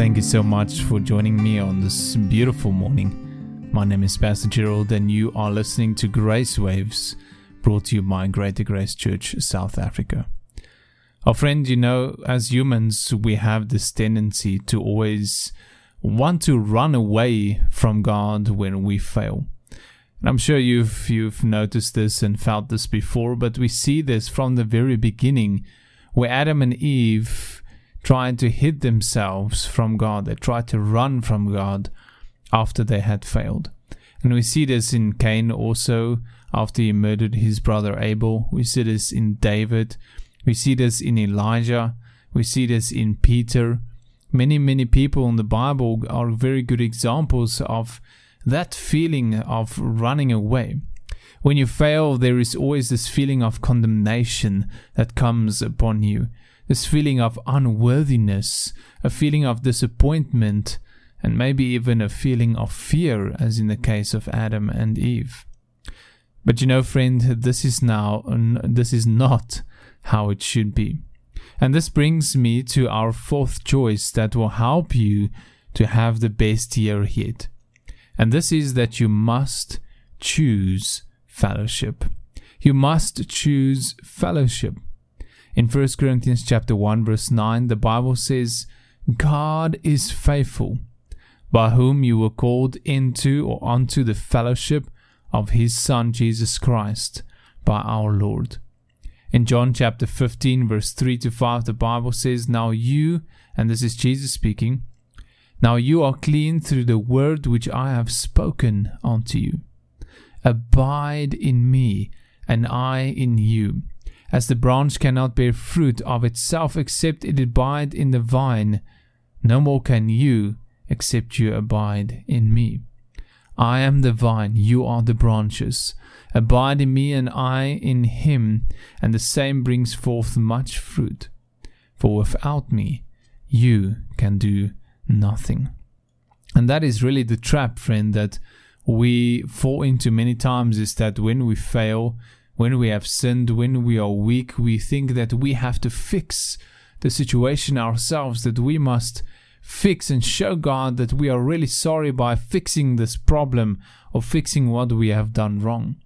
Thank you so much for joining me on this beautiful morning. My name is Pastor Gerald, and you are listening to Grace Waves, brought to you by Greater Grace Church, South Africa. Our friend, you know, as humans, we have this tendency to always want to run away from God when we fail. And I'm sure you've you've noticed this and felt this before, but we see this from the very beginning, where Adam and Eve tried to hid themselves from God. They tried to run from God after they had failed. And we see this in Cain also after he murdered his brother Abel. We see this in David. We see this in Elijah. We see this in Peter. Many, many people in the Bible are very good examples of that feeling of running away. When you fail, there is always this feeling of condemnation that comes upon you, this feeling of unworthiness, a feeling of disappointment, and maybe even a feeling of fear, as in the case of Adam and Eve. But you know, friend, this is now, this is not how it should be. And this brings me to our fourth choice that will help you to have the best year yet. And this is that you must choose fellowship. You must choose fellowship. In 1 Corinthians chapter 1 verse 9 the Bible says God is faithful by whom you were called into or unto the fellowship of his son Jesus Christ by our Lord. In John chapter 15, verse 3 to 5, the Bible says, Now you, and this is Jesus speaking, now you are clean through the word which I have spoken unto you. Abide in me, and I in you. As the branch cannot bear fruit of itself except it abide in the vine, no more can you except you abide in me. I am the vine, you are the branches. Abide in me, and I in him, and the same brings forth much fruit. For without me, you can do nothing. And that is really the trap, friend, that we fall into many times is that when we fail, when we have sinned, when we are weak, we think that we have to fix the situation ourselves, that we must fix and show God that we are really sorry by fixing this problem or fixing what we have done wrong.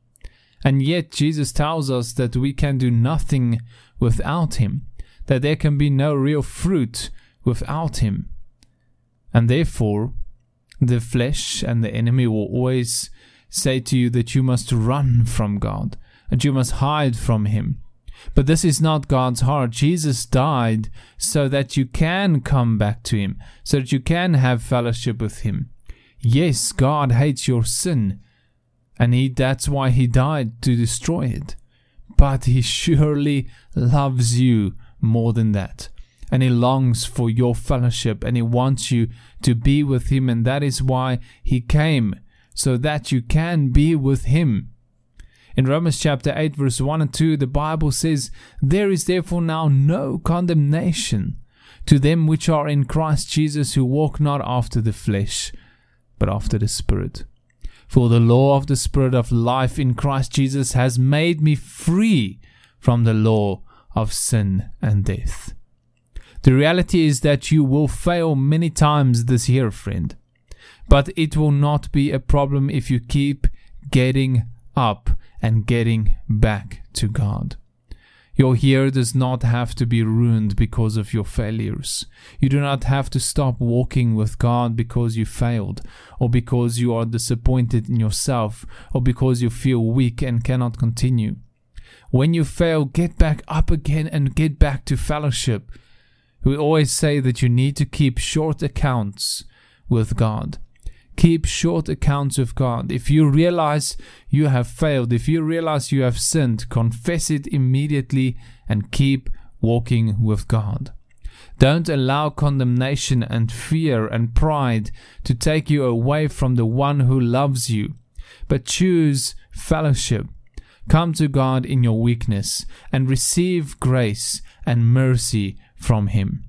And yet, Jesus tells us that we can do nothing without Him, that there can be no real fruit without Him. And therefore, the flesh and the enemy will always say to you that you must run from God, that you must hide from Him. But this is not God's heart. Jesus died so that you can come back to Him, so that you can have fellowship with Him. Yes, God hates your sin, and he, that's why He died to destroy it. But He surely loves you more than that. And He longs for your fellowship, and He wants you to be with Him, and that is why He came, so that you can be with Him. In Romans chapter 8, verse 1 and 2, the Bible says, There is therefore now no condemnation to them which are in Christ Jesus, who walk not after the flesh, but after the Spirit. For the law of the Spirit of life in Christ Jesus has made me free from the law of sin and death. The reality is that you will fail many times this year, friend. But it will not be a problem if you keep getting up and getting back to God. Your year does not have to be ruined because of your failures. You do not have to stop walking with God because you failed, or because you are disappointed in yourself, or because you feel weak and cannot continue. When you fail, get back up again and get back to fellowship. We always say that you need to keep short accounts with God. Keep short accounts of God. If you realize you have failed, if you realize you have sinned, confess it immediately and keep walking with God. Don't allow condemnation and fear and pride to take you away from the one who loves you, but choose fellowship. Come to God in your weakness and receive grace and mercy from Him.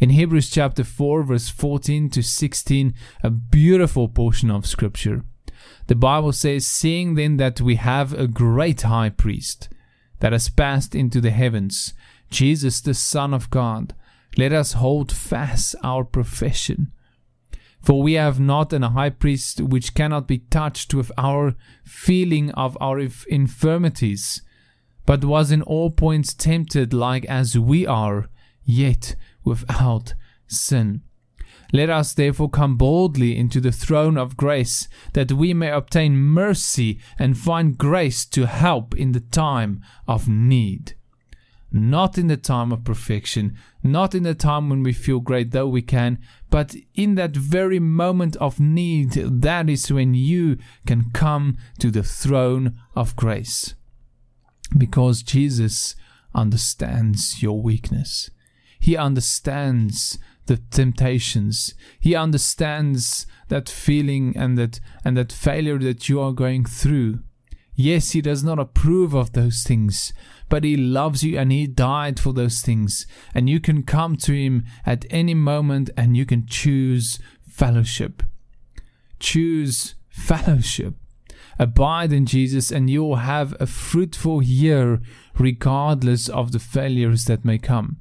In Hebrews chapter 4, verse 14 to 16, a beautiful portion of scripture. The Bible says, Seeing then that we have a great high priest that has passed into the heavens, Jesus the Son of God, Let us hold fast our profession. For we have not an high priest which cannot be touched with our feeling of our infirmities, but was in all points tempted like as we are, yet without sin. Let us therefore come boldly into the throne of grace, that we may obtain mercy and find grace to help in the time of need. Not in the time of perfection, not in the time when we feel great, though we can, but in that very moment of need, that is when you can come to the throne of grace. Because Jesus understands your weakness. He understands the temptations. He understands that feeling and that and that failure that you are going through. Yes, he does not approve of those things, but he loves you and he died for those things. And you can come to him at any moment and you can choose fellowship. Choose fellowship. Abide in Jesus and you will have a fruitful year regardless of the failures that may come.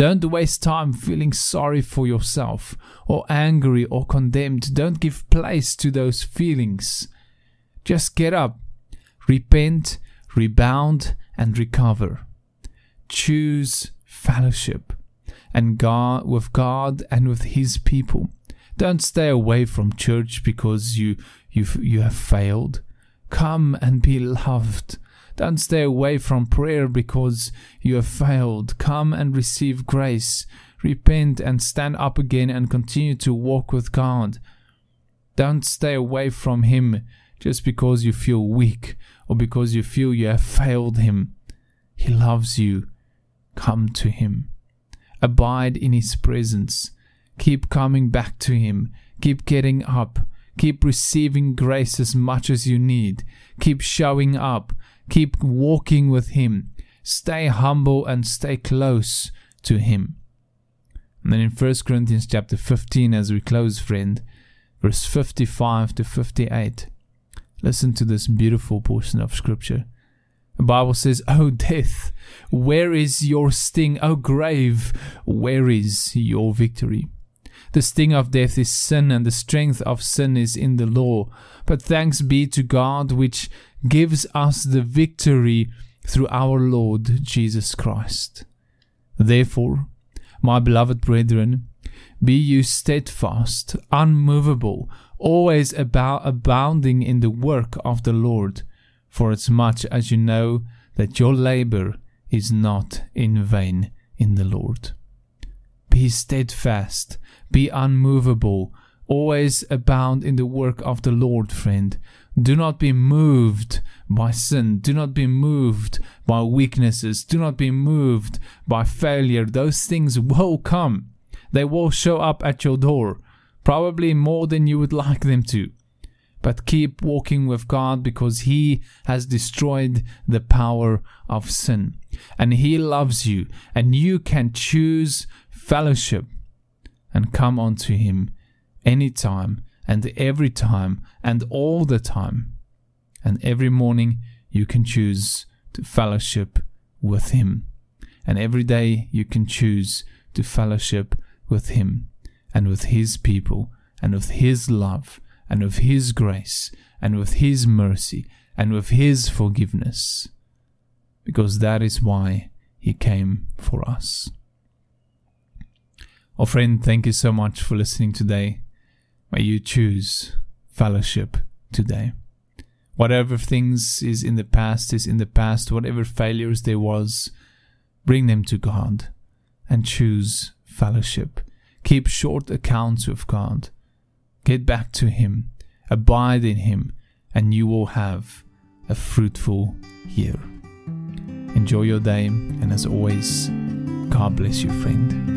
Don't waste time feeling sorry for yourself, or angry or condemned. Don't give place to those feelings. Just get up, repent, rebound, and recover. Choose fellowship and God with God and with His people. Don't stay away from church because you you you have failed. Come and be loved. Don't stay away from prayer because you have failed. Come and receive grace. Repent and stand up again and continue to walk with God. Don't stay away from Him just because you feel weak or because you feel you have failed Him. He loves you. Come to Him. Abide in His presence. Keep coming back to Him. Keep getting up. Keep receiving grace as much as you need. Keep showing up. Keep walking with Him. Stay humble and stay close to Him. And then in 1 Corinthians chapter 15, as we close, friend, verse 55 to 58, listen to this beautiful portion of Scripture. The Bible says, O death, where is your sting? O grave, where is your victory? The sting of death is sin, and the strength of sin is in the law. But thanks be to God, which gives us the victory through our Lord Jesus Christ. Therefore, my beloved brethren, be you steadfast, unmovable, always about abounding in the work of the Lord, for as much as you know that your labor is not in vain in the Lord. Be steadfast, be unmovable, always abound in the work of the Lord, friend. Do not be moved by sin. Do not be moved by weaknesses. Do not be moved by failure. Those things will come. They will show up at your door, probably more than you would like them to. But keep walking with God because He has destroyed the power of sin. And He loves you, and you can choose fellowship and come unto Him anytime and every time and all the time. And every morning you can choose to fellowship with Him. And every day you can choose to fellowship with Him and with His people and with His love and with His grace and with His mercy and with His forgiveness. Because that is why He came for us. Oh, friend, thank you so much for listening today. May you choose fellowship today. Whatever things is in the past is in the past, whatever failures there was, bring them to God and choose fellowship. Keep short accounts with God. Get back to Him, abide in Him, and you will have a fruitful year. Enjoy your day, and as always, God bless you, friend.